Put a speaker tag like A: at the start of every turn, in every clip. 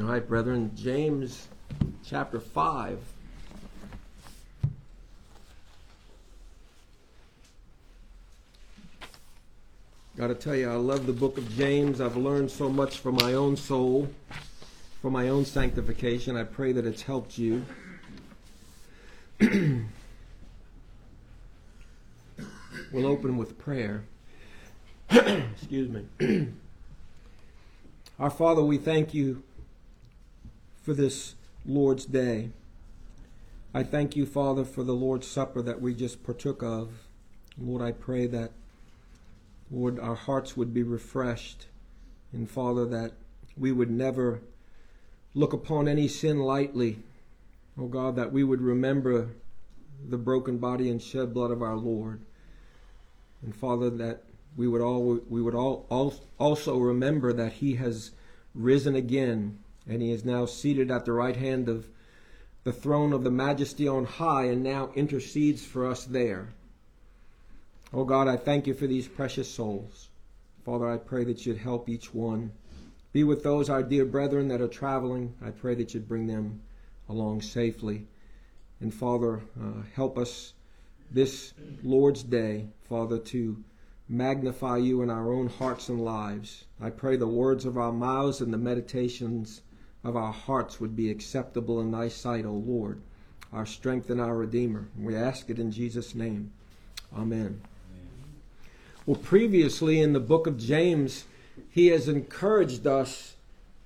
A: All right, brethren, James chapter 5. Got to tell you, I love the book of James. I've learned so much for my own soul, for my own sanctification. I pray that it's helped you. we'll open with prayer. Excuse me. Our Father, we thank you for this Lord's Day. I thank you, Father, for the Lord's Supper that we just partook of. Lord, I pray that Lord, our hearts would be refreshed. And Father, that we would never look upon any sin lightly. Oh God, that we would remember the broken body and shed blood of our Lord. And Father, that we would all we would all, also remember that He has risen again, and He is now seated at the right hand of the throne of the Majesty on high, and now intercedes for us there. Oh God, I thank you for these precious souls. Father, I pray that you'd help each one. Be with those, our dear brethren, that are traveling. I pray that you'd bring them along safely. And Father, uh, help us this Lord's Day, Father, to magnify you in our own hearts and lives. I pray the words of our mouths and the meditations of our hearts would be acceptable in thy sight, O Lord, our strength and our Redeemer. We ask it in Jesus' name. Amen. Well, previously in the book of James, he has encouraged us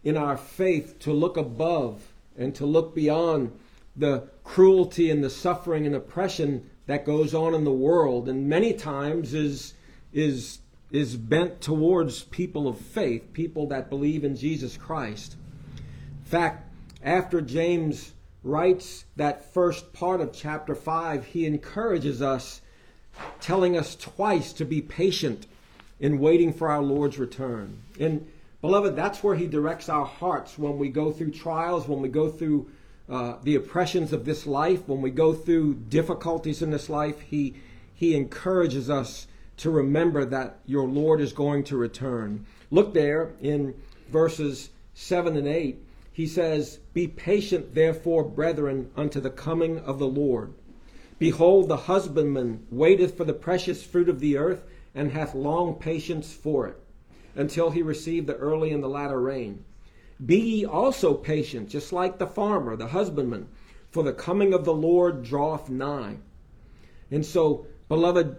A: in our faith to look above and to look beyond the cruelty and the suffering and oppression that goes on in the world and many times is is is bent towards people of faith, people that believe in Jesus Christ. Fact, after James writes that first part of chapter 5, he encourages us telling us twice to be patient in waiting for our Lord's return. And beloved, that's where He directs our hearts when we go through trials, when we go through uh, the oppressions of this life, when we go through difficulties in this life. He He encourages us to remember that your Lord is going to return. Look there in verses seven and eight. He says, "Be patient, therefore, brethren, unto the coming of the Lord." Behold, the husbandman waiteth for the precious fruit of the earth, and hath long patience for it, until he receive the early and the latter rain. Be ye also patient, just like the farmer, the husbandman, for the coming of the Lord draweth nigh. And so, beloved,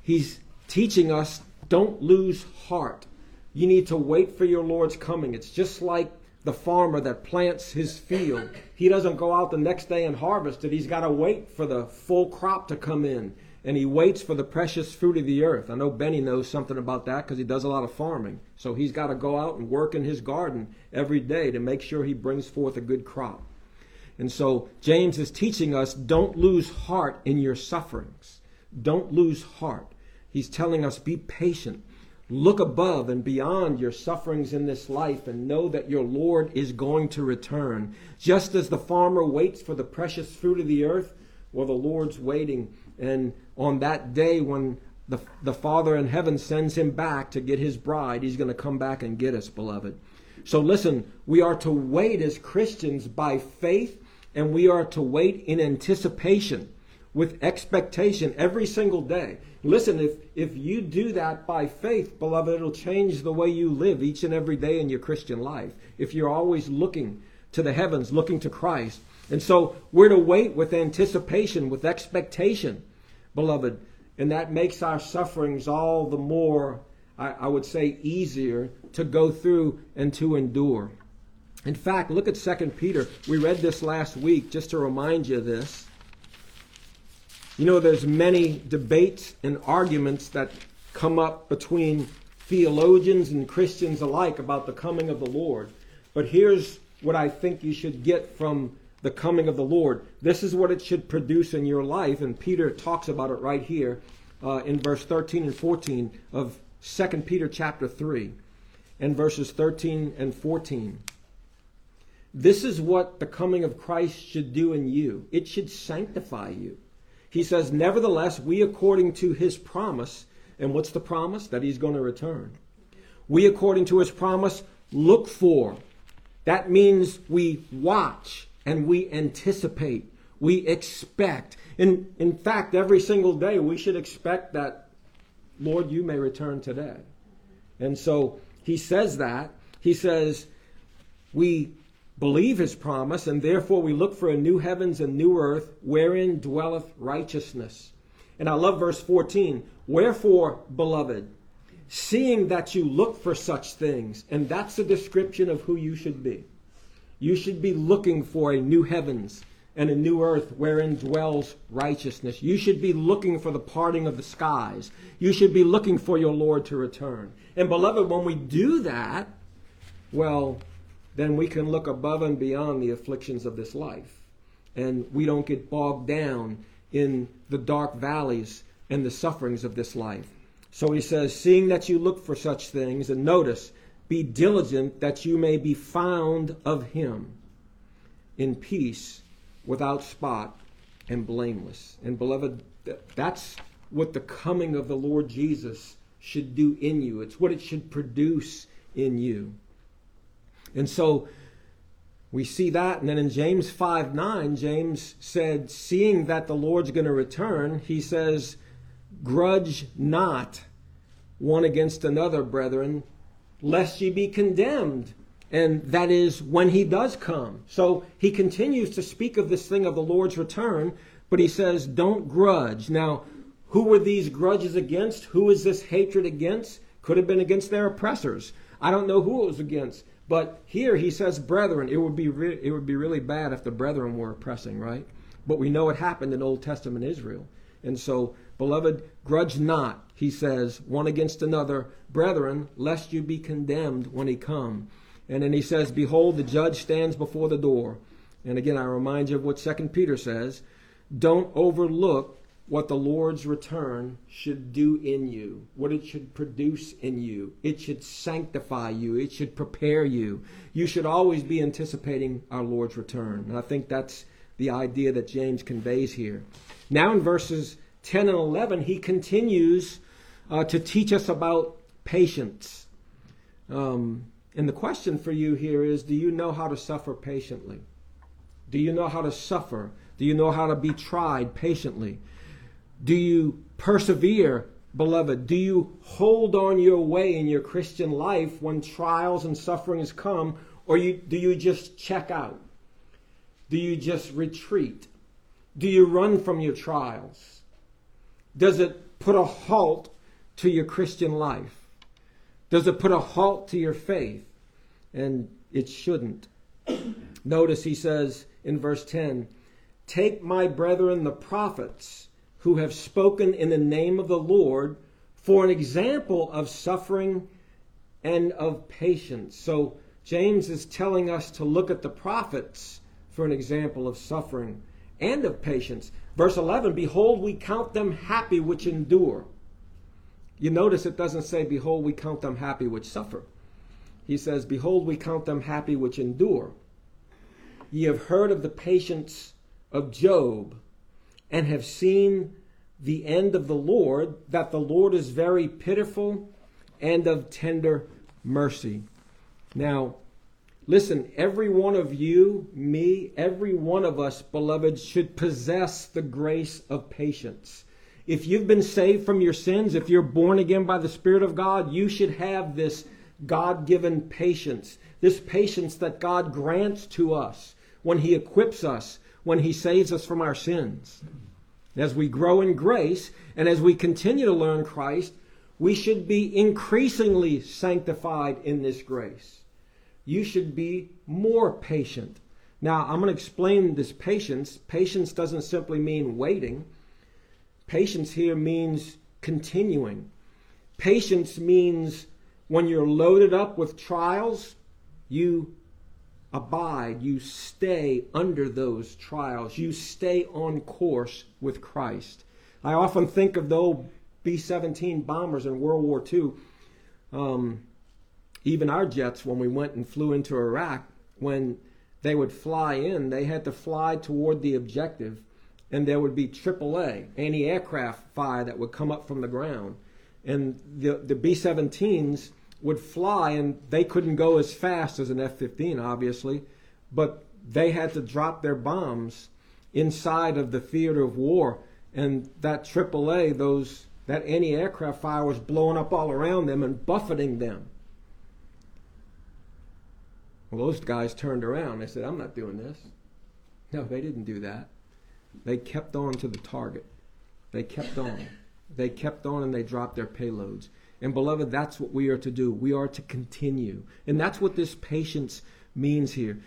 A: he's teaching us don't lose heart. You need to wait for your Lord's coming. It's just like the farmer that plants his field. He doesn't go out the next day and harvest it. He's got to wait for the full crop to come in. And he waits for the precious fruit of the earth. I know Benny knows something about that because he does a lot of farming. So he's got to go out and work in his garden every day to make sure he brings forth a good crop. And so James is teaching us don't lose heart in your sufferings. Don't lose heart. He's telling us be patient. Look above and beyond your sufferings in this life and know that your Lord is going to return. Just as the farmer waits for the precious fruit of the earth, well, the Lord's waiting. And on that day when the, the Father in heaven sends him back to get his bride, he's going to come back and get us, beloved. So listen, we are to wait as Christians by faith, and we are to wait in anticipation with expectation every single day. Listen, if, if you do that by faith, beloved, it'll change the way you live each and every day in your Christian life. If you're always looking to the heavens, looking to Christ. And so we're to wait with anticipation, with expectation, beloved. And that makes our sufferings all the more, I, I would say, easier to go through and to endure. In fact, look at 2 Peter. We read this last week just to remind you of this. You know, there's many debates and arguments that come up between theologians and Christians alike about the coming of the Lord. But here's what I think you should get from the coming of the Lord. This is what it should produce in your life, and Peter talks about it right here uh, in verse 13 and 14 of 2 Peter chapter 3 and verses 13 and 14. This is what the coming of Christ should do in you. It should sanctify you. He says, Nevertheless, we according to his promise, and what's the promise? That he's going to return. We according to his promise look for That means we watch and we anticipate, we expect. In, in fact, every single day we should expect that, Lord, you may return today. And so he says that. He says, we believe his promise, and therefore we look for a new heavens and new earth wherein dwelleth righteousness. And I love verse 14. Wherefore, beloved, seeing that you look for such things, and that's a description of who you should be. You should be looking for a new heavens and a new earth wherein dwells righteousness. You should be looking for the parting of the skies. You should be looking for your Lord to return. And beloved, when we do that, well, then we can look above and beyond the afflictions of this life. And we don't get bogged down in the dark valleys and the sufferings of this life. So he says, Seeing that you look for such things, and notice, be diligent that you may be found of him in peace, without spot, and blameless. And beloved, that's what the coming of the Lord Jesus should do in you. It's what it should produce in you. And so we see that. And then in James 5 9, James said, Seeing that the Lord's going to return, he says, Grudge not one against another, brethren, lest ye be condemned. And that is when he does come. So he continues to speak of this thing of the Lord's return, but he says, Don't grudge. Now, who were these grudges against? Who is this hatred against? Could have been against their oppressors. I don't know who it was against. But here he says, brethren. It would be re- it would be really bad if the brethren were oppressing, right? But we know it happened in Old Testament Israel. And so, beloved, grudge not, he says, one against another, brethren, lest you be condemned when he come. And then he says, Behold, the judge stands before the door. And again, I remind you of what Second Peter says. Don't overlook what the Lord's return should do in you, what it should produce in you. It should sanctify you, it should prepare you. You should always be anticipating our Lord's return. And I think that's the idea that James conveys here. Now, in verses 10 and 11, he continues uh, to teach us about patience. Um, and the question for you here is do you know how to suffer patiently? Do you know how to suffer? Do you know how to be tried patiently? Do you persevere, beloved? Do you hold on your way in your Christian life when trials and sufferings come, or you, do you just check out? Do you just retreat? Do you run from your trials? Does it put a halt to your Christian life? Does it put a halt to your faith? And it shouldn't. Notice he says in verse 10 Take my brethren the prophets who have spoken in the name of the Lord for an example of suffering and of patience. So James is telling us to look at the prophets for an example of suffering and of patience. Verse 11 Behold, we count them happy which endure. You notice it doesn't say, Behold, we count them happy which suffer. He says, Behold, we count them happy which endure. Ye have heard of the patience of Job and have seen the end of the Lord, that the Lord is very pitiful and of tender mercy. Now, listen, every one of you, me, every one of us, beloved, should possess the grace of patience. If you've been saved from your sins, if you're born again by the Spirit of God, you should have this God given patience, this patience that God grants to us when He equips us when he saves us from our sins. As we grow in grace and as we continue to learn Christ, we should be increasingly sanctified in this grace. You should be more patient. Now, I'm going to explain this patience. Patience doesn't simply mean waiting, patience here means continuing. Patience means when you're loaded up with trials, you abide, you stay under those trials, you stay on course with Christ. I often think of the old B 17 bombers in World War II. Um, even our jets, when we went and flew into Iraq, when they would fly in, they had to fly toward the objective, and there would be AAA, anti aircraft fire that would come up from the ground. And the, the B 17s would fly, and they couldn't go as fast as an F 15, obviously, but they had to drop their bombs inside of the theater of war. And that AAA, those, that anti aircraft fire was blowing up all around them and buffeting them. Well, those guys turned around. They said, I'm not doing this. No, they didn't do that. They kept on to the target. They kept on. They kept on and they dropped their payloads. And beloved, that's what we are to do. We are to continue. And that's what this patience means here.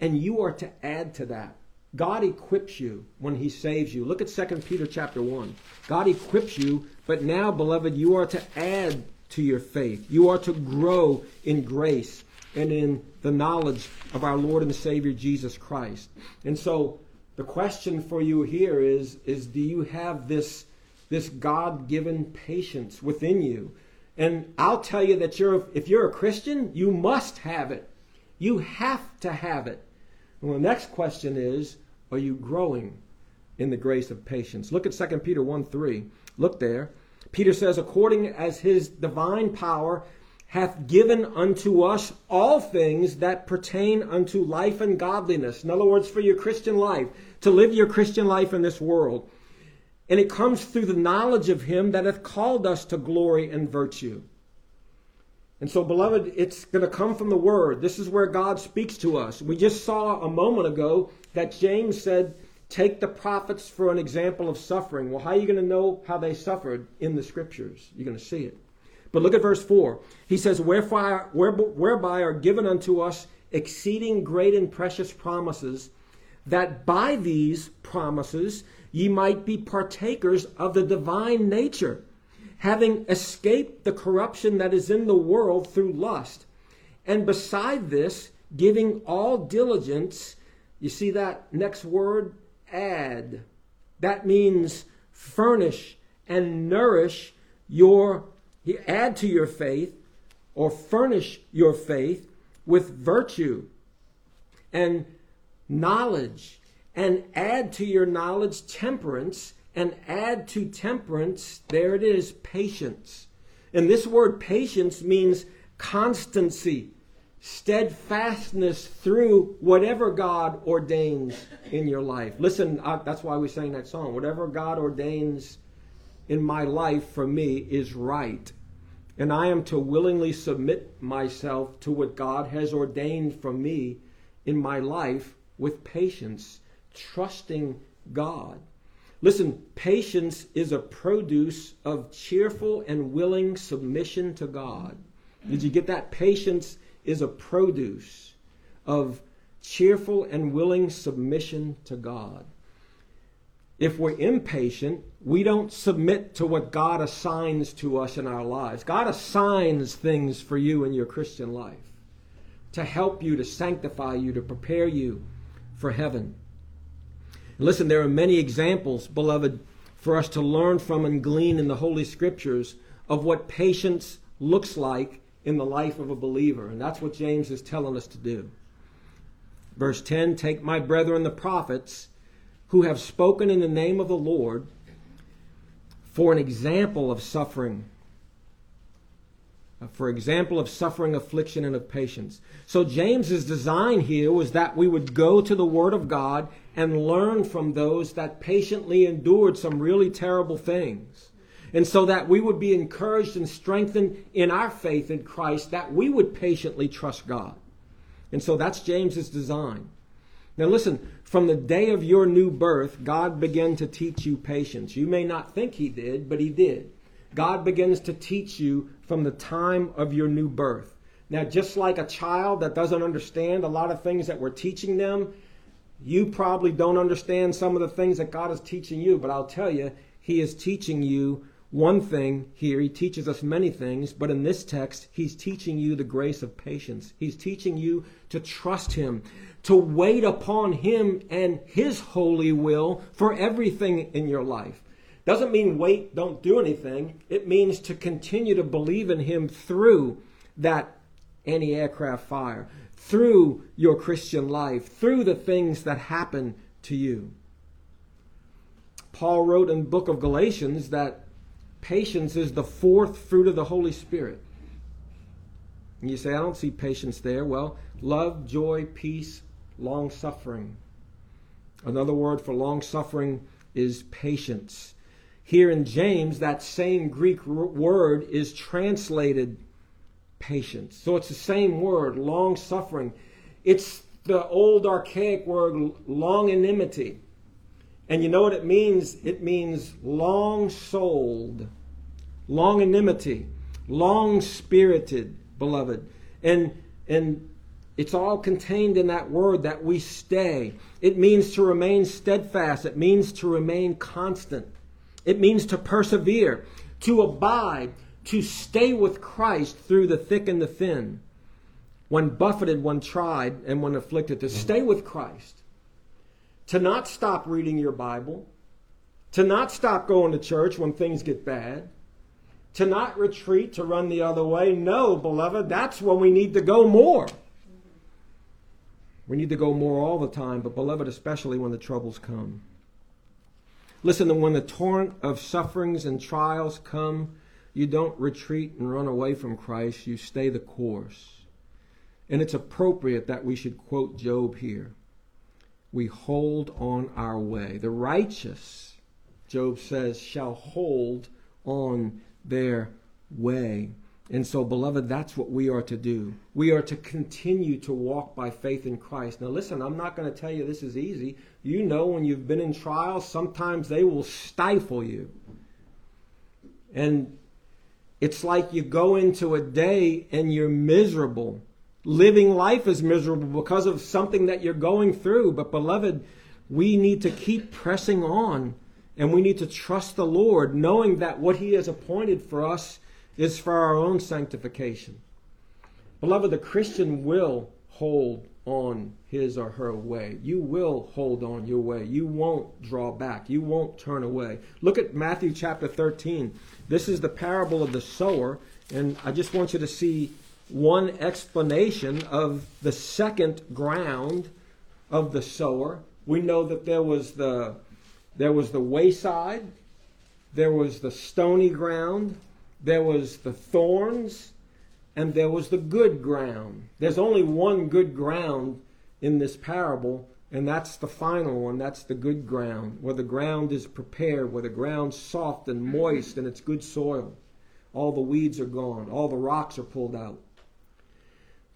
A: And you are to add to that. God equips you when he saves you. Look at 2 Peter chapter 1. God equips you, but now, beloved, you are to add to your faith. You are to grow in grace and in the knowledge of our Lord and Savior Jesus Christ. And so the question for you here is, is do you have this, this God-given patience within you? And I'll tell you that you're, if you're a Christian, you must have it. You have to have it. Well, the next question is, are you growing in the grace of patience? Look at 2 Peter 1 3. Look there. Peter says, according as his divine power hath given unto us all things that pertain unto life and godliness. In other words, for your Christian life, to live your Christian life in this world. And it comes through the knowledge of Him that hath called us to glory and virtue. And so, beloved, it's going to come from the Word. This is where God speaks to us. We just saw a moment ago that James said, Take the prophets for an example of suffering. Well, how are you going to know how they suffered in the Scriptures? You're going to see it. But look at verse 4. He says, Whereby, whereby are given unto us exceeding great and precious promises, that by these promises ye might be partakers of the divine nature, having escaped the corruption that is in the world through lust. And beside this, giving all diligence, you see that next word, add. That means furnish and nourish your add to your faith or furnish your faith with virtue and knowledge and add to your knowledge temperance and add to temperance there it is patience. And this word patience means constancy steadfastness through whatever god ordains in your life. Listen uh, that's why we sang that song. Whatever god ordains in my life for me is right. And I am to willingly submit myself to what God has ordained for me in my life with patience, trusting God. Listen, patience is a produce of cheerful and willing submission to God. Did you get that? Patience is a produce of cheerful and willing submission to God. If we're impatient, we don't submit to what God assigns to us in our lives. God assigns things for you in your Christian life to help you, to sanctify you, to prepare you for heaven. Listen, there are many examples, beloved, for us to learn from and glean in the Holy Scriptures of what patience looks like in the life of a believer. And that's what James is telling us to do. Verse 10 Take my brethren the prophets who have spoken in the name of the Lord for an example of suffering. For example of suffering, affliction, and of patience. So James's design here was that we would go to the Word of God and learn from those that patiently endured some really terrible things. And so that we would be encouraged and strengthened in our faith in Christ, that we would patiently trust God. And so that's James's design. Now, listen, from the day of your new birth, God began to teach you patience. You may not think He did, but He did. God begins to teach you from the time of your new birth. Now, just like a child that doesn't understand a lot of things that we're teaching them, you probably don't understand some of the things that God is teaching you, but I'll tell you, He is teaching you one thing here. He teaches us many things, but in this text, He's teaching you the grace of patience. He's teaching you to trust Him, to wait upon Him and His holy will for everything in your life. Doesn't mean wait, don't do anything. It means to continue to believe in Him through that anti aircraft fire, through your Christian life, through the things that happen to you. Paul wrote in the book of Galatians that patience is the fourth fruit of the Holy Spirit. And you say, I don't see patience there. Well, love, joy, peace, long suffering. Another word for long suffering is patience. Here in James, that same Greek word is translated patience. So it's the same word, long suffering. It's the old archaic word longanimity. And you know what it means? It means long souled, longanimity, long spirited, beloved. And and it's all contained in that word that we stay. It means to remain steadfast. It means to remain constant. It means to persevere, to abide, to stay with Christ through the thick and the thin. When buffeted, when tried, and when afflicted, to stay with Christ. To not stop reading your Bible. To not stop going to church when things get bad. To not retreat, to run the other way. No, beloved, that's when we need to go more. We need to go more all the time, but beloved, especially when the troubles come. Listen, to when the torrent of sufferings and trials come, you don't retreat and run away from Christ, you stay the course. And it's appropriate that we should quote Job here. We hold on our way. The righteous, Job says, shall hold on their way. And so, beloved, that's what we are to do. We are to continue to walk by faith in Christ. Now, listen, I'm not going to tell you this is easy. You know, when you've been in trials, sometimes they will stifle you. And it's like you go into a day and you're miserable. Living life is miserable because of something that you're going through. But, beloved, we need to keep pressing on and we need to trust the Lord, knowing that what He has appointed for us is for our own sanctification. Beloved, the Christian will hold on his or her way. You will hold on your way. You won't draw back. You won't turn away. Look at Matthew chapter 13. This is the parable of the sower, and I just want you to see one explanation of the second ground of the sower. We know that there was the there was the wayside, there was the stony ground, there was the thorns, and there was the good ground. There's only one good ground in this parable, and that's the final one. That's the good ground, where the ground is prepared, where the ground's soft and moist and it's good soil. All the weeds are gone, all the rocks are pulled out.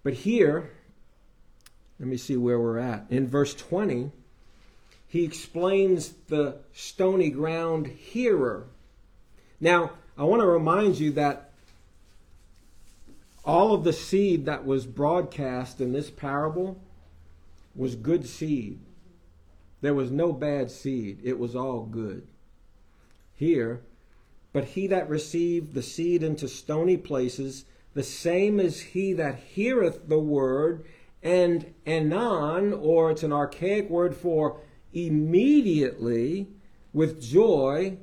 A: But here, let me see where we're at. In verse 20, he explains the stony ground hearer. Now, I want to remind you that all of the seed that was broadcast in this parable was good seed. There was no bad seed, it was all good. Here, but he that received the seed into stony places, the same is he that heareth the word, and anon, or it's an archaic word for immediately, with joy,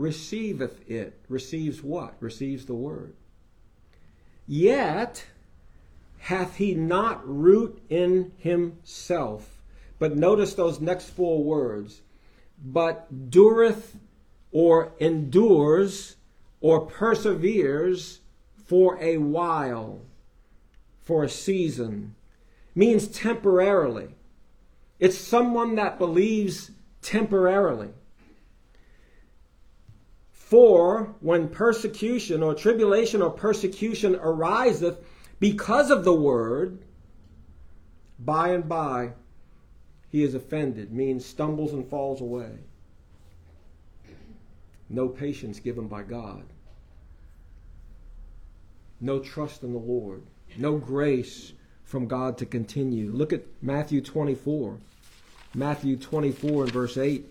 A: receiveth it. Receives what? Receives the word. Yet hath he not root in himself. But notice those next four words. But dureth or endures or perseveres for a while, for a season, means temporarily. It's someone that believes temporarily. For when persecution or tribulation or persecution ariseth because of the word, by and by he is offended, means stumbles and falls away. No patience given by God. No trust in the Lord. No grace from God to continue. Look at Matthew 24. Matthew 24 and verse 8.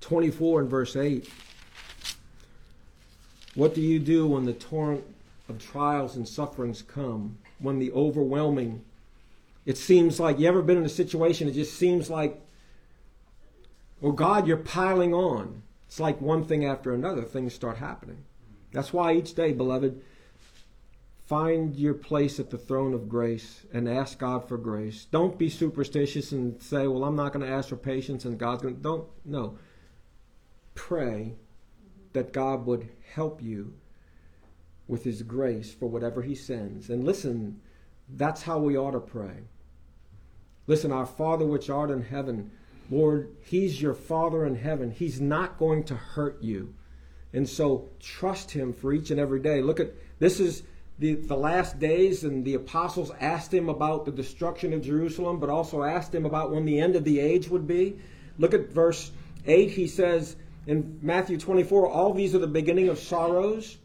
A: 24 and verse 8. What do you do when the torrent of trials and sufferings come? When the overwhelming, it seems like you ever been in a situation, it just seems like, oh God, you're piling on. It's like one thing after another, things start happening. That's why each day, beloved, find your place at the throne of grace and ask God for grace. Don't be superstitious and say, well, I'm not going to ask for patience and God's going to. Don't. No. Pray that God would help you with his grace for whatever he sends. And listen, that's how we ought to pray. Listen, our Father which art in heaven, Lord, he's your Father in heaven. He's not going to hurt you. And so trust him for each and every day. Look at this is the, the last days, and the apostles asked him about the destruction of Jerusalem, but also asked him about when the end of the age would be. Look at verse 8. He says in Matthew 24, All these are the beginning of sorrows.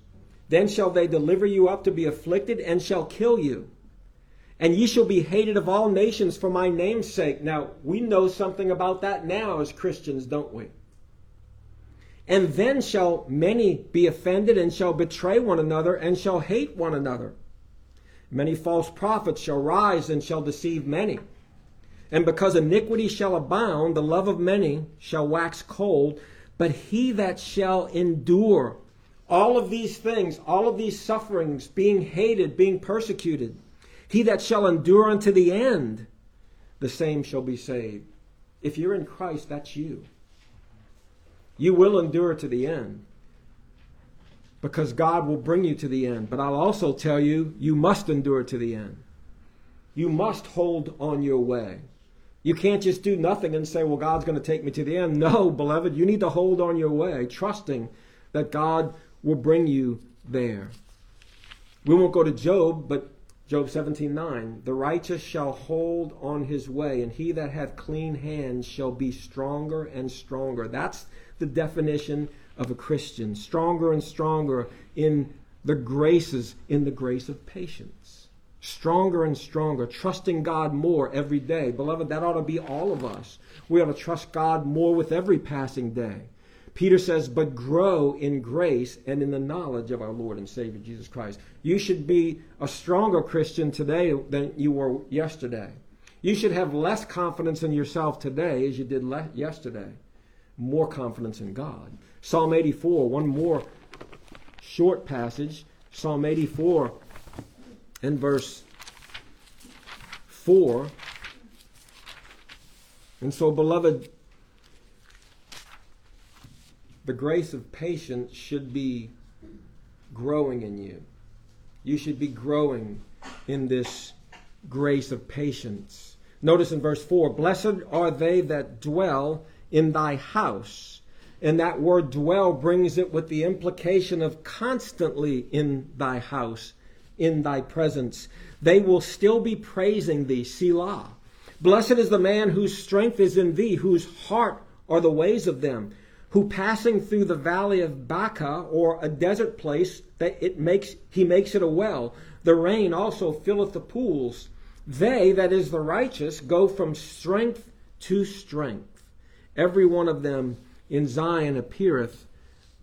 A: Then shall they deliver you up to be afflicted, and shall kill you. And ye shall be hated of all nations for my name's sake. Now, we know something about that now as Christians, don't we? And then shall many be offended and shall betray one another and shall hate one another. Many false prophets shall rise and shall deceive many. And because iniquity shall abound, the love of many shall wax cold. But he that shall endure all of these things, all of these sufferings, being hated, being persecuted, he that shall endure unto the end, the same shall be saved. If you're in Christ, that's you. You will endure to the end because God will bring you to the end. But I'll also tell you, you must endure to the end. You must hold on your way. You can't just do nothing and say, well, God's going to take me to the end. No, beloved, you need to hold on your way, trusting that God will bring you there. We won't go to Job, but Job 17:9 The righteous shall hold on his way and he that hath clean hands shall be stronger and stronger. That's the definition of a Christian, stronger and stronger in the graces, in the grace of patience. Stronger and stronger, trusting God more every day. Beloved, that ought to be all of us. We ought to trust God more with every passing day. Peter says, but grow in grace and in the knowledge of our Lord and Savior Jesus Christ. You should be a stronger Christian today than you were yesterday. You should have less confidence in yourself today as you did le- yesterday more confidence in God. Psalm 84, one more short passage. Psalm 84 and verse 4. And so, beloved, the grace of patience should be growing in you. You should be growing in this grace of patience. Notice in verse 4 Blessed are they that dwell in thy house. And that word dwell brings it with the implication of constantly in thy house, in thy presence. They will still be praising thee, Selah. Blessed is the man whose strength is in thee, whose heart are the ways of them, who passing through the valley of Baca or a desert place, that it makes he makes it a well. The rain also filleth the pools. They, that is the righteous, go from strength to strength every one of them in Zion appeareth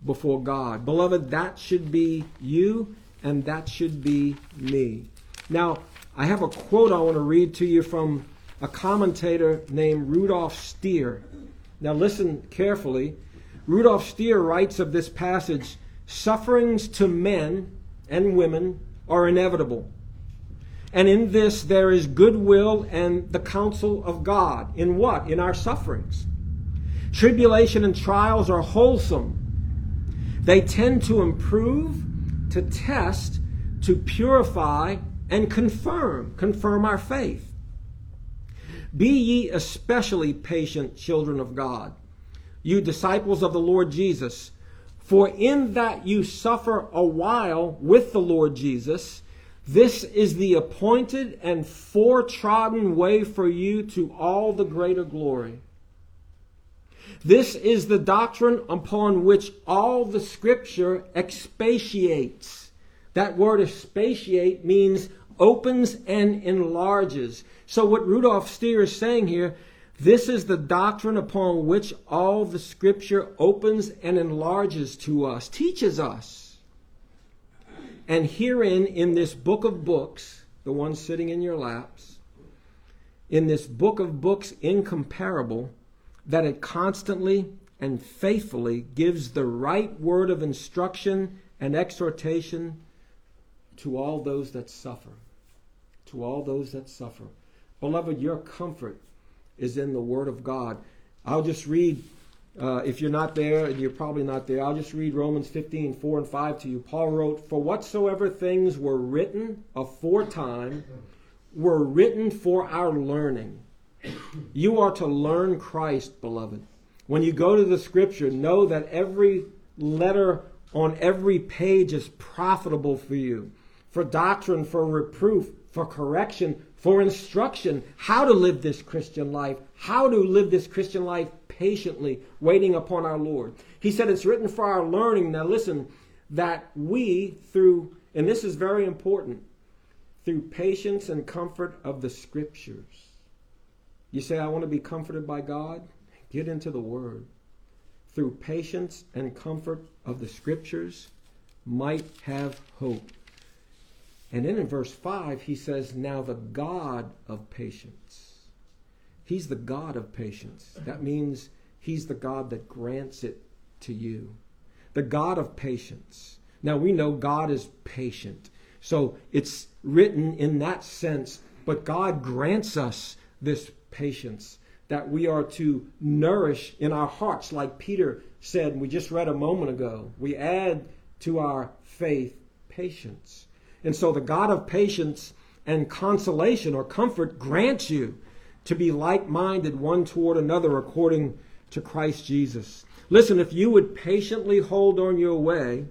A: before God. Beloved, that should be you and that should be me. Now, I have a quote I want to read to you from a commentator named Rudolf Stier. Now, listen carefully. Rudolf Stier writes of this passage sufferings to men and women are inevitable. And in this there is goodwill and the counsel of God. In what? In our sufferings. Tribulation and trials are wholesome. They tend to improve, to test, to purify, and confirm, confirm our faith. Be ye especially patient, children of God, you disciples of the Lord Jesus, for in that you suffer a while with the Lord Jesus, this is the appointed and foretrodden way for you to all the greater glory. This is the doctrine upon which all the scripture expatiates. That word expatiate means opens and enlarges. So what Rudolf Stier is saying here, this is the doctrine upon which all the scripture opens and enlarges to us, teaches us. And herein, in this book of books, the one sitting in your laps, in this book of books incomparable, that it constantly and faithfully gives the right word of instruction and exhortation to all those that suffer. To all those that suffer. Beloved, your comfort is in the Word of God. I'll just read Uh, if you're not there, and you're probably not there, I'll just read Romans 15, 4 and 5 to you. Paul wrote, For whatsoever things were written aforetime were written for our learning. You are to learn Christ, beloved. When you go to the scripture, know that every letter on every page is profitable for you for doctrine, for reproof, for correction, for instruction, how to live this Christian life, how to live this Christian life patiently, waiting upon our Lord. He said it's written for our learning. Now, listen, that we, through, and this is very important, through patience and comfort of the scriptures. You say, I want to be comforted by God? Get into the Word. Through patience and comfort of the scriptures, might have hope. And then in verse 5, he says, Now the God of patience. He's the God of patience. That means he's the God that grants it to you. The God of patience. Now we know God is patient. So it's written in that sense, but God grants us this patience that we are to nourish in our hearts, like Peter said, we just read a moment ago. We add to our faith patience. And so the God of patience and consolation or comfort grants you to be like minded one toward another according to Christ Jesus. Listen, if you would patiently hold on your way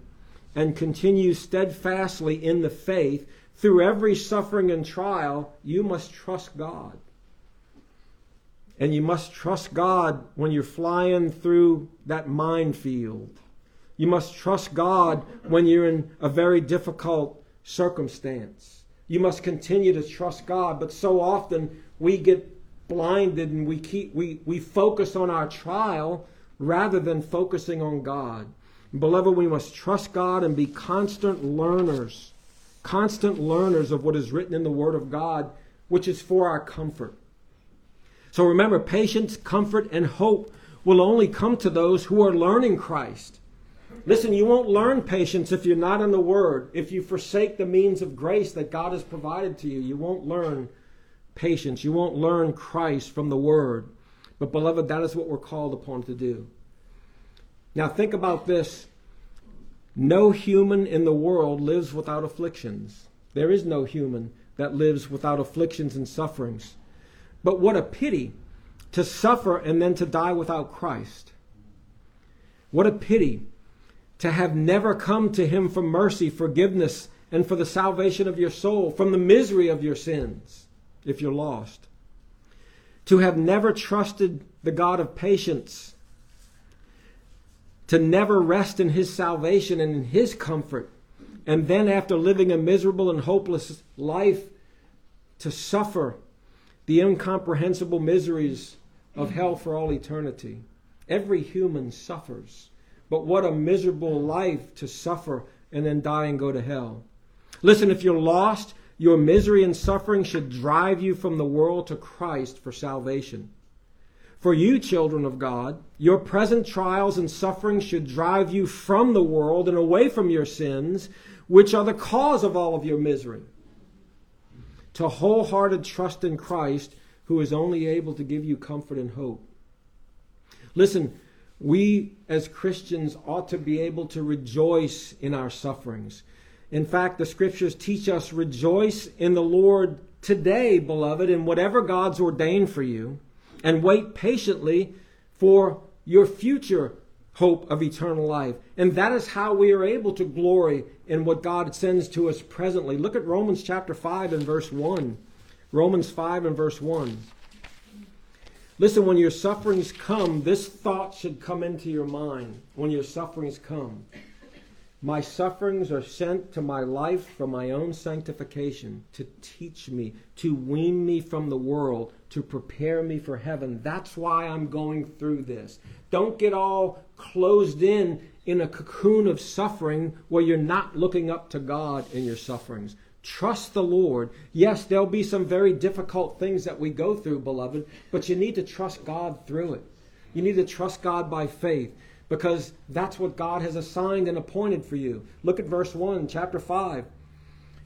A: and continue steadfastly in the faith through every suffering and trial, you must trust God. And you must trust God when you're flying through that minefield. You must trust God when you're in a very difficult circumstance. You must continue to trust God, but so often we get blinded and we keep we, we focus on our trial rather than focusing on God. Beloved, we must trust God and be constant learners, constant learners of what is written in the Word of God, which is for our comfort. So remember, patience, comfort, and hope will only come to those who are learning Christ. Listen, you won't learn patience if you're not in the Word. If you forsake the means of grace that God has provided to you, you won't learn patience. You won't learn Christ from the Word. But, beloved, that is what we're called upon to do. Now, think about this. No human in the world lives without afflictions. There is no human that lives without afflictions and sufferings. But what a pity to suffer and then to die without Christ. What a pity to have never come to Him for mercy, forgiveness, and for the salvation of your soul, from the misery of your sins, if you're lost. To have never trusted the God of patience, to never rest in His salvation and in His comfort, and then after living a miserable and hopeless life, to suffer the incomprehensible miseries of hell for all eternity. Every human suffers. But what a miserable life to suffer and then die and go to hell. Listen, if you're lost, your misery and suffering should drive you from the world to Christ for salvation. For you, children of God, your present trials and sufferings should drive you from the world and away from your sins, which are the cause of all of your misery. To wholehearted trust in Christ, who is only able to give you comfort and hope. Listen, we as Christians ought to be able to rejoice in our sufferings. In fact, the scriptures teach us rejoice in the Lord today, beloved, in whatever God's ordained for you, and wait patiently for your future hope of eternal life. And that is how we are able to glory in what God sends to us presently. Look at Romans chapter 5 and verse 1. Romans 5 and verse 1. Listen, when your sufferings come, this thought should come into your mind when your sufferings come. My sufferings are sent to my life for my own sanctification, to teach me, to wean me from the world, to prepare me for heaven. That's why I'm going through this. Don't get all closed in in a cocoon of suffering where you're not looking up to God in your sufferings. Trust the Lord. Yes, there'll be some very difficult things that we go through, beloved, but you need to trust God through it. You need to trust God by faith because that's what God has assigned and appointed for you. Look at verse 1, chapter 5.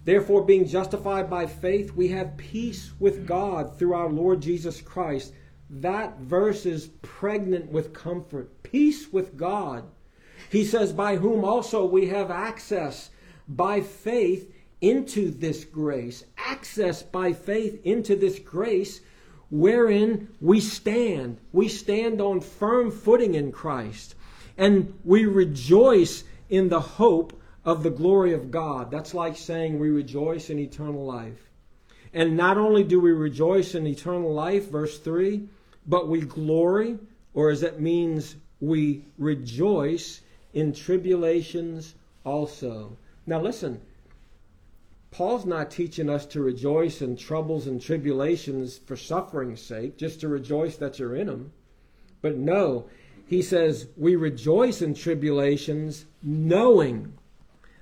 A: Therefore, being justified by faith, we have peace with God through our Lord Jesus Christ, that verse is pregnant with comfort, peace with God. He says, By whom also we have access by faith into this grace, access by faith into this grace wherein we stand. We stand on firm footing in Christ, and we rejoice in the hope of the glory of God. That's like saying we rejoice in eternal life. And not only do we rejoice in eternal life, verse 3, but we glory, or as it means we rejoice in tribulations also. Now listen, Paul's not teaching us to rejoice in troubles and tribulations for suffering's sake, just to rejoice that you're in them. But no, he says, we rejoice in tribulations, knowing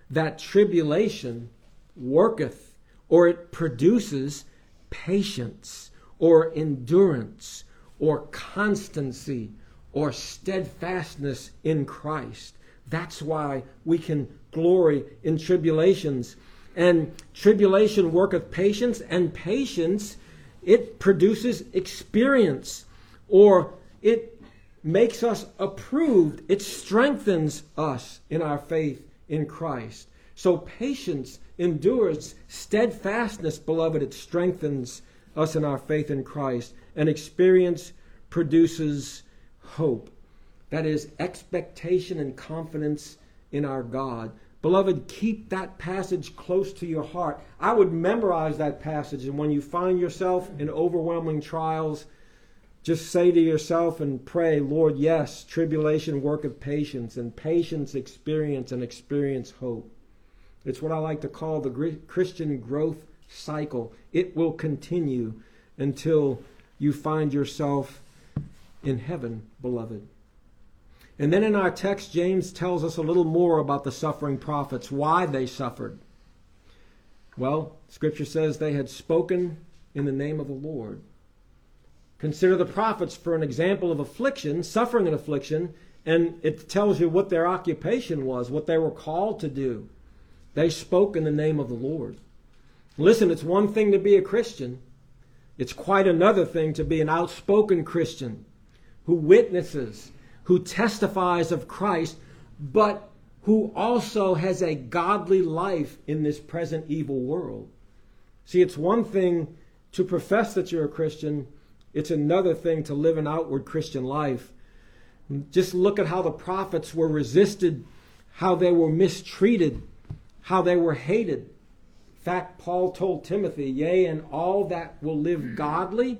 A: that tribulation worketh, or it produces patience, or endurance, or constancy, or steadfastness in Christ. That's why we can glory in tribulations and tribulation worketh patience, and patience, it produces experience, or it makes us approved. It strengthens us in our faith in Christ. So patience endures, steadfastness, beloved, it strengthens us in our faith in Christ. And experience produces hope. That is expectation and confidence in our God. Beloved, keep that passage close to your heart. I would memorize that passage, and when you find yourself in overwhelming trials, just say to yourself and pray, Lord, yes, tribulation worketh patience, and patience experience, and experience hope. It's what I like to call the Christian growth cycle. It will continue until you find yourself in heaven, beloved. And then in our text, James tells us a little more about the suffering prophets, why they suffered. Well, Scripture says they had spoken in the name of the Lord. Consider the prophets for an example of affliction, suffering and affliction, and it tells you what their occupation was, what they were called to do. They spoke in the name of the Lord. Listen, it's one thing to be a Christian, it's quite another thing to be an outspoken Christian who witnesses who testifies of Christ, but who also has a godly life in this present evil world. See, it's one thing to profess that you're a Christian, it's another thing to live an outward Christian life. Just look at how the prophets were resisted, how they were mistreated, how they were hated. In fact, Paul told Timothy, Yea, and all that will live hmm. godly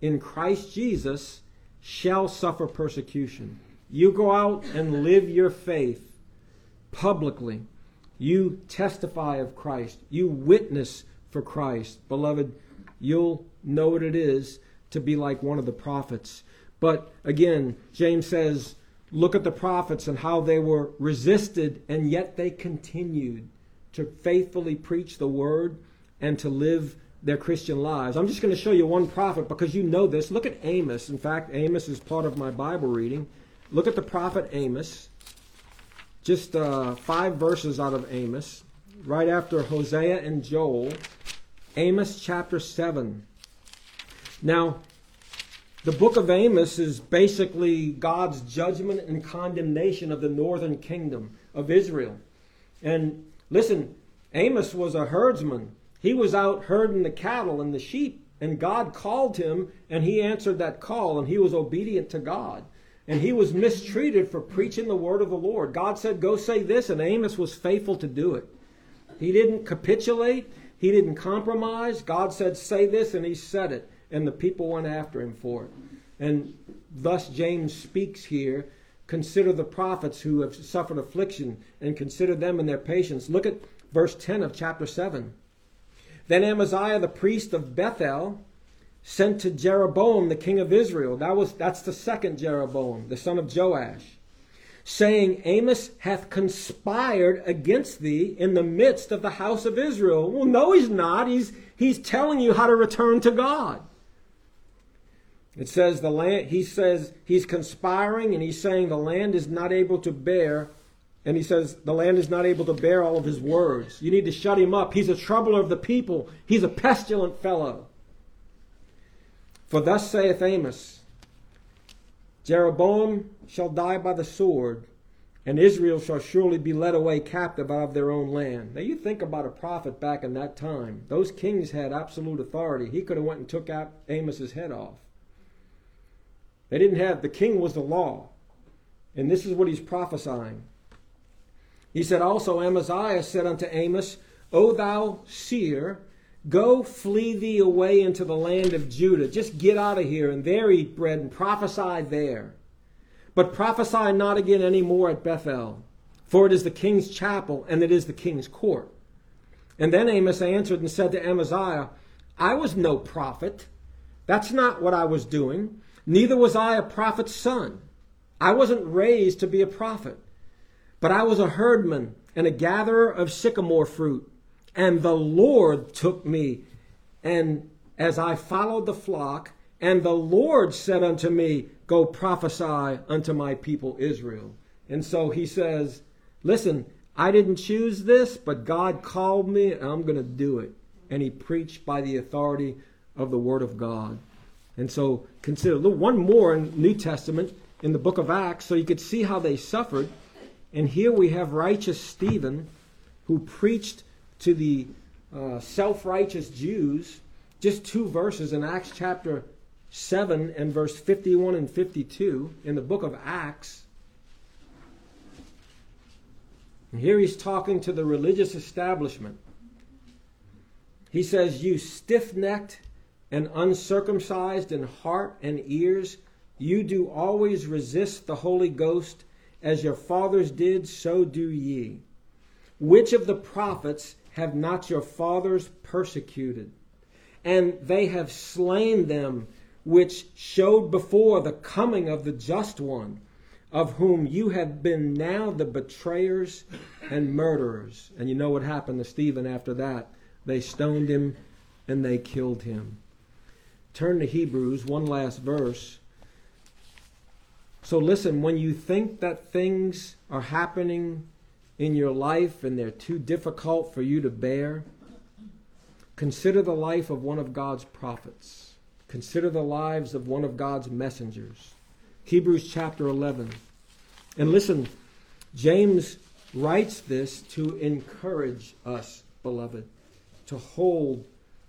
A: in Christ Jesus shall suffer persecution. You go out and live your faith publicly. You testify of Christ. You witness for Christ. Beloved, you'll know what it is to be like one of the prophets. But again, James says, look at the prophets and how they were resisted, and yet they continued to faithfully preach the word and to live their Christian lives. I'm just going to show you one prophet because you know this. Look at Amos. In fact, Amos is part of my Bible reading. Look at the prophet Amos. Just uh, five verses out of Amos, right after Hosea and Joel. Amos chapter 7. Now, the book of Amos is basically God's judgment and condemnation of the northern kingdom of Israel. And listen, Amos was a herdsman. He was out herding the cattle and the sheep, and God called him, and he answered that call, and he was obedient to God. And he was mistreated for preaching the word of the Lord. God said, Go say this, and Amos was faithful to do it. He didn't capitulate, he didn't compromise. God said, Say this, and he said it. And the people went after him for it. And thus, James speaks here consider the prophets who have suffered affliction and consider them in their patience. Look at verse 10 of chapter 7. Then Amaziah the priest of Bethel sent to Jeroboam the king of Israel. That was that's the second Jeroboam, the son of Joash, saying, Amos hath conspired against thee in the midst of the house of Israel. Well, no, he's not. He's he's telling you how to return to God. It says the land he says he's conspiring and he's saying the land is not able to bear and he says, The land is not able to bear all of his words. You need to shut him up. He's a troubler of the people, he's a pestilent fellow. For thus saith Amos Jeroboam shall die by the sword, and Israel shall surely be led away captive out of their own land. Now you think about a prophet back in that time. Those kings had absolute authority. He could have went and took out Amos's head off. They didn't have the king was the law. And this is what he's prophesying. He said also Amaziah said unto Amos, O thou seer, go flee thee away into the land of Judah. Just get out of here and there eat bread and prophesy there. But prophesy not again any more at Bethel, for it is the king's chapel, and it is the king's court. And then Amos answered and said to Amaziah, I was no prophet. That's not what I was doing. Neither was I a prophet's son. I wasn't raised to be a prophet. But I was a herdman and a gatherer of sycamore fruit. And the Lord took me, and as I followed the flock, and the Lord said unto me, Go prophesy unto my people Israel. And so he says, Listen, I didn't choose this, but God called me, and I'm going to do it. And he preached by the authority of the Word of God. And so consider one more in New Testament in the book of Acts, so you could see how they suffered. And here we have righteous Stephen, who preached to the uh, self righteous Jews. Just two verses in Acts chapter 7 and verse 51 and 52 in the book of Acts. And here he's talking to the religious establishment. He says, You stiff necked and uncircumcised in heart and ears, you do always resist the Holy Ghost, as your fathers did, so do ye. Which of the prophets have not your fathers persecuted? And they have slain them which showed before the coming of the just one, of whom you have been now the betrayers and murderers. And you know what happened to Stephen after that? They stoned him and they killed him. Turn to Hebrews, one last verse. So listen, when you think that things are happening in your life and they're too difficult for you to bear, consider the life of one of God's prophets. Consider the lives of one of God's messengers. Hebrews chapter 11. And listen, James writes this to encourage us, beloved, to hold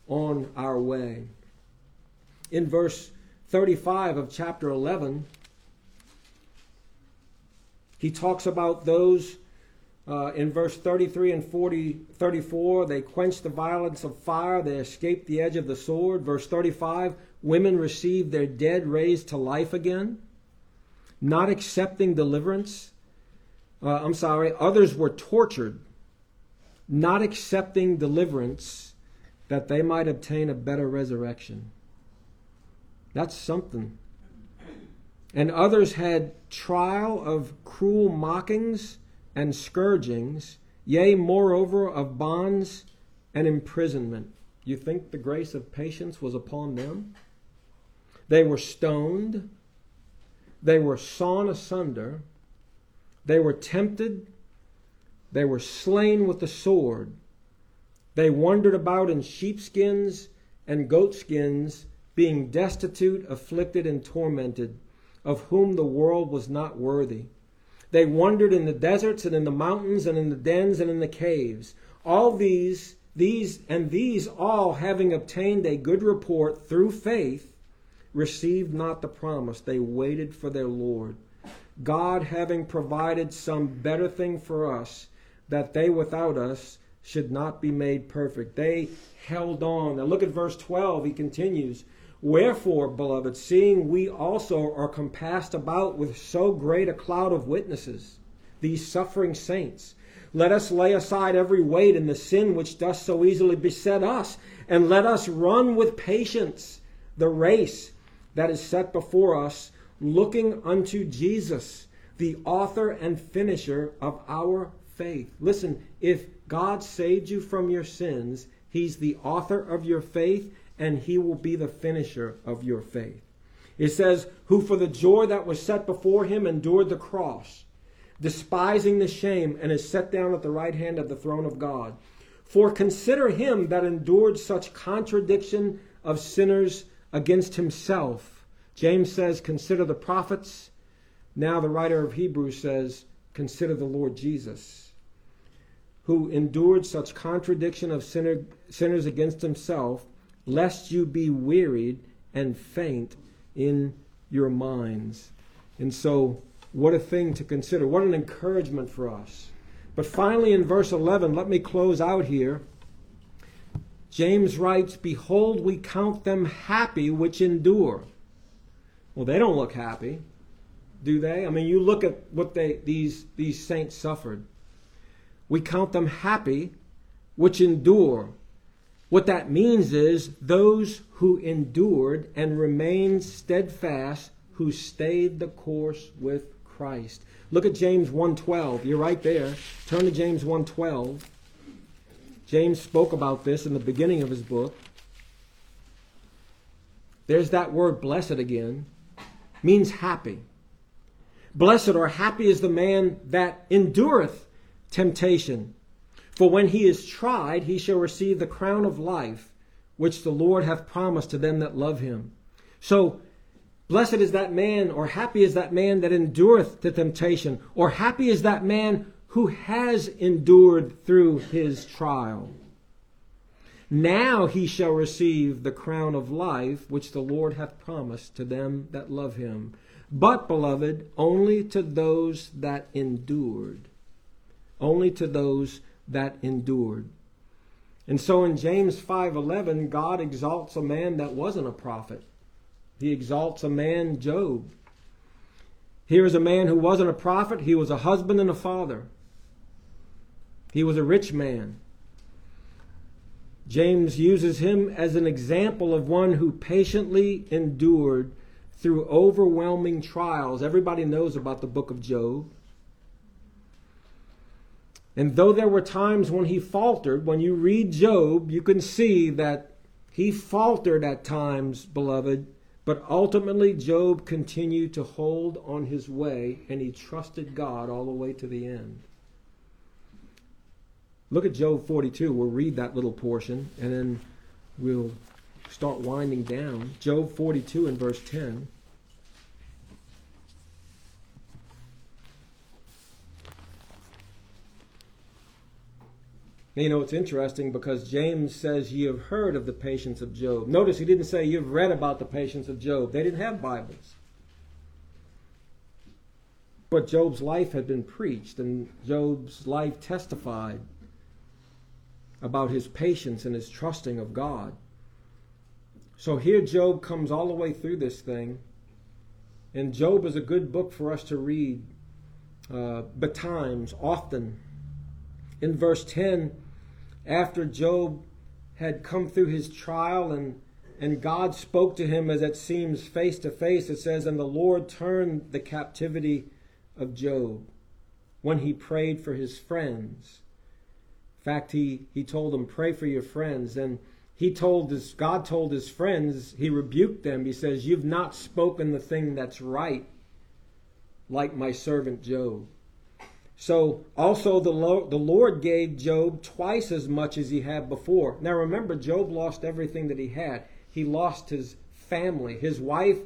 A: on our way. In verse 35 of chapter 11, he talks about those uh, in verse 33 and 40, 34, they quenched the violence of fire, they escaped the edge of the sword. Verse 35, women received their dead raised to life again, not accepting deliverance. Uh, I'm sorry, others were tortured, not accepting deliverance that they might obtain a better resurrection. That's something. And others had trial of cruel mockings and scourgings, yea, moreover, of bonds and imprisonment. You think the grace of patience was upon them? They were stoned, they were sawn asunder, they were tempted, they were slain with the sword. They wandered about in sheepskins and goatskins, being destitute, afflicted, and tormented, of whom the world was not worthy. They wandered in the deserts and in the mountains and in the dens and in the caves. All these, these, and these all, having obtained a good report through faith, received not the promise. They waited for their Lord. God having provided some better thing for us, that they without us should not be made perfect. They held on. Now look at verse 12. He continues. Wherefore, beloved, seeing we also are compassed about with so great a cloud of witnesses, these suffering saints, let us lay aside every weight and the sin which doth so easily beset us, and let us run with patience the race that is set before us, looking unto Jesus, the author and finisher of our faith. Listen, if God saved you from your sins, He's the author of your faith and he will be the finisher of your faith. It says, Who for the joy that was set before him endured the cross, despising the shame, and is set down at the right hand of the throne of God. For consider him that endured such contradiction of sinners against himself. James says, Consider the prophets. Now the writer of Hebrews says, Consider the Lord Jesus, who endured such contradiction of sinner, sinners against himself, lest you be wearied and faint in your minds. And so, what a thing to consider. What an encouragement for us. But finally, in verse 11, let me close out here. James writes, Behold, we count them happy which endure. Well, they don't look happy, do they? I mean, you look at what they, these, these saints suffered. We count them happy which endure. What that means is those who endured and remained steadfast, who stayed the course with Christ. Look at James 1:12. You're right there. Turn to James 1:12. James spoke about this in the beginning of his book. There's that word blessed again. Means happy. Blessed or happy is the man that endureth temptation. For when he is tried, he shall receive the crown of life, which the Lord hath promised to them that love him. So, blessed is that man, or happy is that man that endureth the temptation, or happy is that man who has endured through his trial. Now he shall receive the crown of life which the Lord hath promised to them that love him. But, beloved, only to those that endured. Only to those that endured. And so in James 5:11 God exalts a man that wasn't a prophet. He exalts a man Job. Here is a man who wasn't a prophet, he was a husband and a father. He was a rich man. James uses him as an example of one who patiently endured through overwhelming trials. Everybody knows about the book of Job. And though there were times when he faltered, when you read Job, you can see that he faltered at times, beloved, but ultimately Job continued to hold on his way and he trusted God all the way to the end. Look at Job 42. We'll read that little portion and then we'll start winding down. Job 42 and verse 10. You know, it's interesting because James says, You have heard of the patience of Job. Notice he didn't say, You've read about the patience of Job. They didn't have Bibles. But Job's life had been preached, and Job's life testified about his patience and his trusting of God. So here Job comes all the way through this thing, and Job is a good book for us to read uh, betimes, often. In verse 10, after Job had come through his trial and and God spoke to him as it seems face to face. It says, And the Lord turned the captivity of Job when he prayed for his friends. In fact, he, he told them, Pray for your friends. And he told his God told his friends, he rebuked them. He says, You've not spoken the thing that's right, like my servant Job. So also the Lord, the Lord gave Job twice as much as he had before. Now remember, Job lost everything that he had. He lost his family. His wife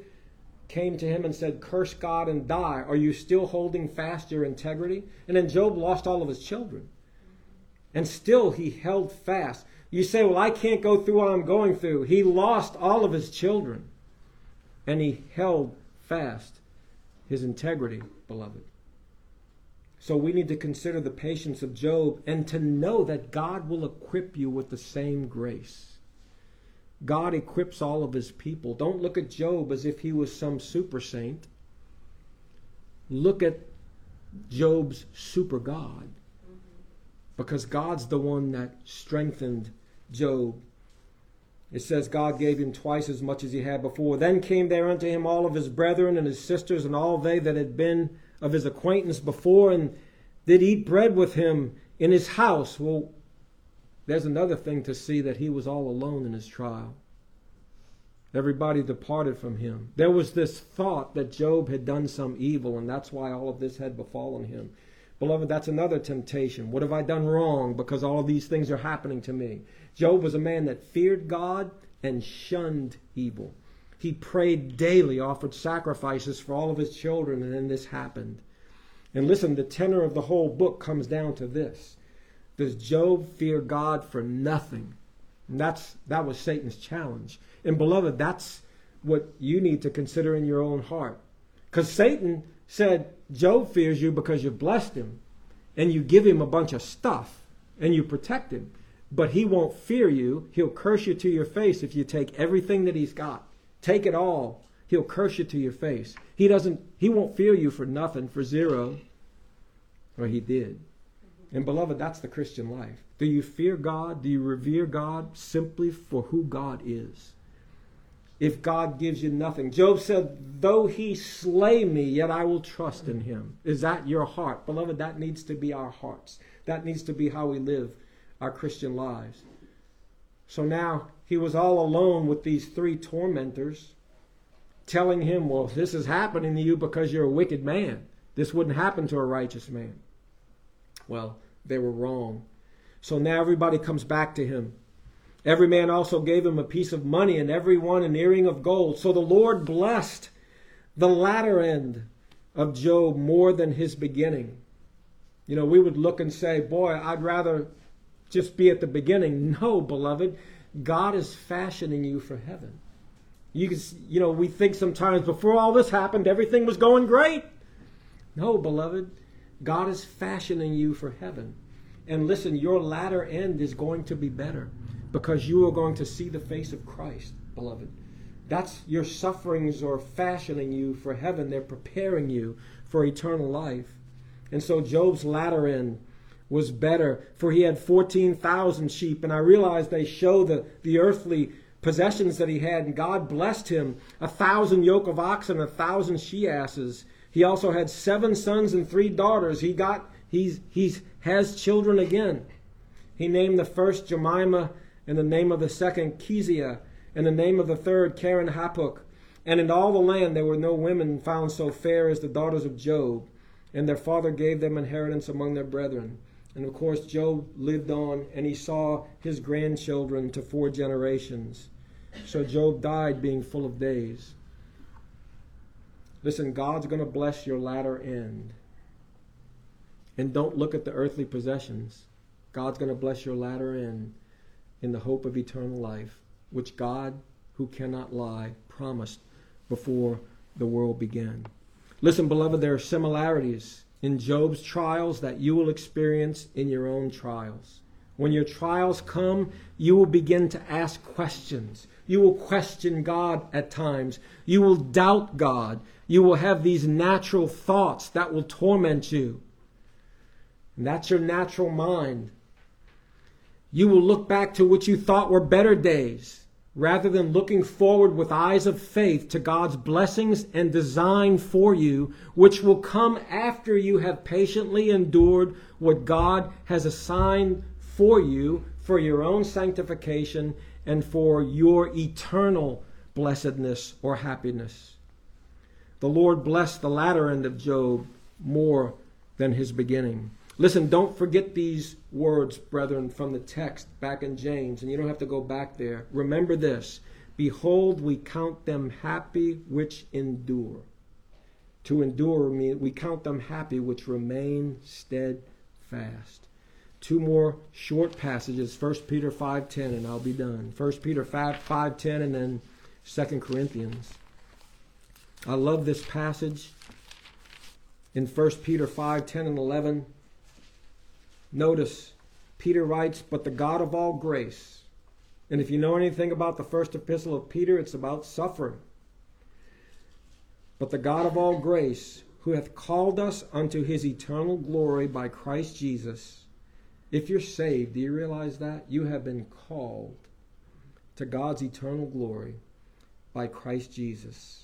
A: came to him and said, Curse God and die. Are you still holding fast your integrity? And then Job lost all of his children. And still he held fast. You say, Well, I can't go through what I'm going through. He lost all of his children. And he held fast his integrity, beloved. So we need to consider the patience of Job and to know that God will equip you with the same grace. God equips all of his people. Don't look at Job as if he was some super saint. Look at Job's super God. Because God's the one that strengthened Job. It says God gave him twice as much as he had before. Then came there unto him all of his brethren and his sisters and all they that had been of his acquaintance before and did eat bread with him in his house. Well, there's another thing to see that he was all alone in his trial. Everybody departed from him. There was this thought that Job had done some evil, and that's why all of this had befallen him. Beloved, that's another temptation. What have I done wrong because all these things are happening to me? Job was a man that feared God and shunned evil. He prayed daily, offered sacrifices for all of his children, and then this happened. And listen, the tenor of the whole book comes down to this. Does Job fear God for nothing? And that's that was Satan's challenge. And beloved, that's what you need to consider in your own heart. Because Satan said, Job fears you because you've blessed him and you give him a bunch of stuff and you protect him. But he won't fear you. He'll curse you to your face if you take everything that he's got. Take it all. He'll curse you to your face. He doesn't he won't fear you for nothing, for zero. Or he did. And beloved, that's the Christian life. Do you fear God? Do you revere God simply for who God is? If God gives you nothing. Job said, Though he slay me, yet I will trust in him. Is that your heart? Beloved, that needs to be our hearts. That needs to be how we live our Christian lives. So now he was all alone with these three tormentors telling him, Well, this is happening to you because you're a wicked man. This wouldn't happen to a righteous man. Well, they were wrong. So now everybody comes back to him. Every man also gave him a piece of money, and every one an earring of gold. So the Lord blessed the latter end of Job more than his beginning. You know, we would look and say, Boy, I'd rather just be at the beginning. No, beloved, God is fashioning you for heaven. You can, you know, we think sometimes before all this happened, everything was going great. No, beloved, God is fashioning you for heaven. And listen, your latter end is going to be better because you are going to see the face of Christ, beloved. That's your sufferings are fashioning you for heaven. They're preparing you for eternal life. And so Job's latter end was better, for he had 14,000 sheep. And I realize they show the, the earthly possessions that he had, and God blessed him a thousand yoke of oxen, a thousand she asses. He also had seven sons and three daughters. He got he's he's has children again. He named the first Jemima, and the name of the second Kezia, and the name of the third Kerenhappuch. And in all the land there were no women found so fair as the daughters of Job, and their father gave them inheritance among their brethren. And of course, Job lived on, and he saw his grandchildren to four generations. So Job died being full of days. Listen, God's going to bless your latter end. And don't look at the earthly possessions. God's going to bless your latter end in the hope of eternal life, which God, who cannot lie, promised before the world began. Listen, beloved, there are similarities in Job's trials that you will experience in your own trials. When your trials come, you will begin to ask questions. You will question God at times. You will doubt God. You will have these natural thoughts that will torment you. And that's your natural mind. You will look back to what you thought were better days rather than looking forward with eyes of faith to God's blessings and design for you, which will come after you have patiently endured what God has assigned for you for your own sanctification and for your eternal blessedness or happiness. The Lord blessed the latter end of Job more than his beginning. Listen, don't forget these words, brethren, from the text back in James, and you don't have to go back there. Remember this Behold, we count them happy which endure. To endure, means we count them happy which remain steadfast. Two more short passages, 1 Peter 5.10, and I'll be done. 1 Peter 5, 5.10 and then 2 Corinthians. I love this passage in 1 Peter 5, 10 and 11. Notice, Peter writes, But the God of all grace, and if you know anything about the first epistle of Peter, it's about suffering. But the God of all grace, who hath called us unto his eternal glory by Christ Jesus. If you're saved, do you realize that? You have been called to God's eternal glory by Christ Jesus.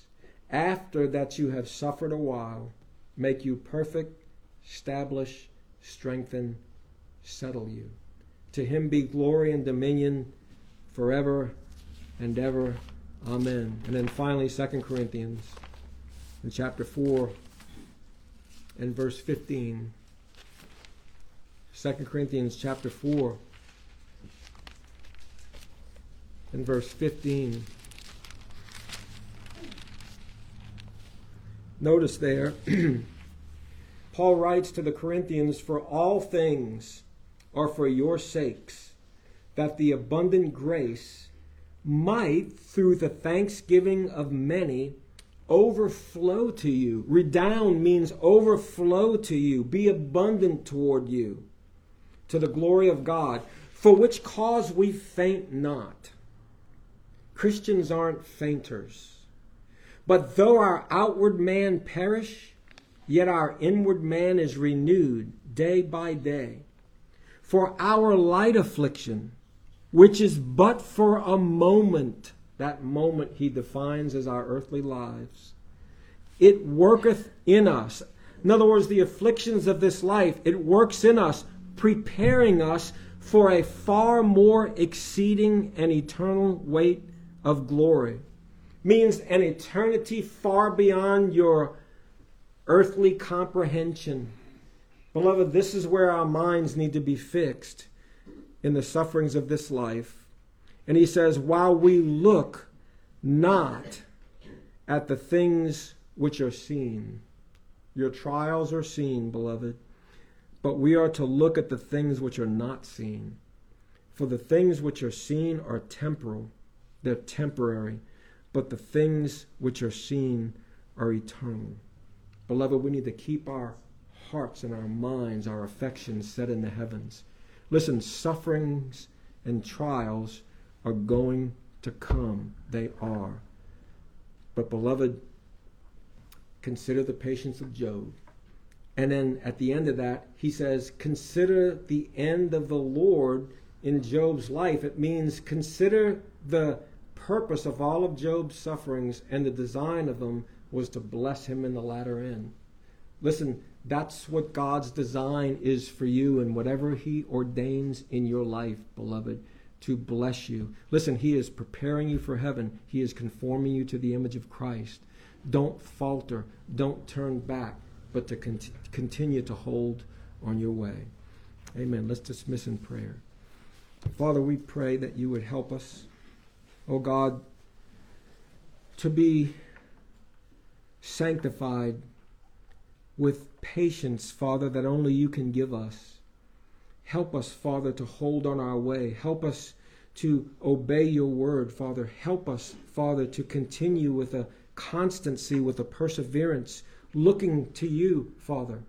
A: After that you have suffered a while, make you perfect, establish, strengthen, settle you. To him be glory and dominion forever and ever. Amen. And then finally, 2 Corinthians in chapter 4 and verse 15. 2 Corinthians chapter 4 and verse 15. Notice there, Paul writes to the Corinthians, For all things are for your sakes, that the abundant grace might, through the thanksgiving of many, overflow to you. Redound means overflow to you, be abundant toward you, to the glory of God, for which cause we faint not. Christians aren't fainters. But though our outward man perish, yet our inward man is renewed day by day. For our light affliction, which is but for a moment, that moment he defines as our earthly lives, it worketh in us. In other words, the afflictions of this life, it works in us, preparing us for a far more exceeding and eternal weight of glory. Means an eternity far beyond your earthly comprehension. Beloved, this is where our minds need to be fixed in the sufferings of this life. And he says, while we look not at the things which are seen, your trials are seen, beloved, but we are to look at the things which are not seen. For the things which are seen are temporal, they're temporary, but the things which are seen are eternal. Beloved, we need to keep our hearts and our minds, our affections set in the heavens. Listen, sufferings and trials are going to come. They are. But, beloved, consider the patience of Job. And then at the end of that, he says, Consider the end of the Lord in Job's life. It means consider the purpose of all of Job's sufferings and the design of them was to bless him in the latter end. Listen, that's what God's design is for you and whatever He ordains in your life, beloved, to bless you. Listen, He is preparing you for heaven, He is conforming you to the image of Christ. Don't falter, don't turn back, but to cont- continue to hold on your way. Amen. Let's dismiss in prayer. Father, we pray that you would help us, oh God, to be sanctified with patience, Father, that only you can give us. Help us, Father, to hold on our way. Help us to obey your word, Father. Help us, Father, to continue with a constancy, with a perseverance, looking to you, Father,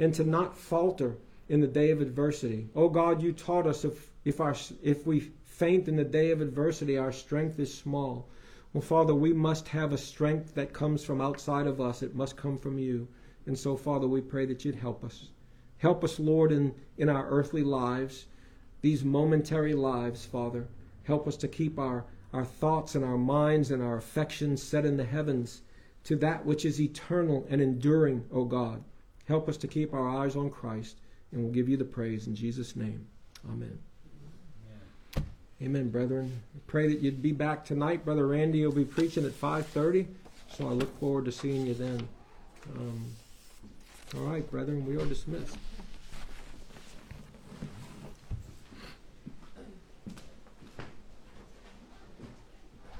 A: and to not falter in the day of adversity. Oh God, you taught us if, if, our, if we faint in the day of adversity, our strength is small. Well, Father, we must have a strength that comes from outside of us. It must come from you. And so, Father, we pray that you'd help us. Help us, Lord, in, in our earthly lives, these momentary lives, Father. Help us to keep our, our thoughts and our minds and our affections set in the heavens to that which is eternal and enduring, O God. Help us to keep our eyes on Christ, and we'll give you the praise in Jesus' name. Amen. Amen, Amen brethren. I pray that you'd be back tonight. Brother Randy will be preaching at 5.30, so I look forward to seeing you then. Um, all right, brethren, we are dismissed.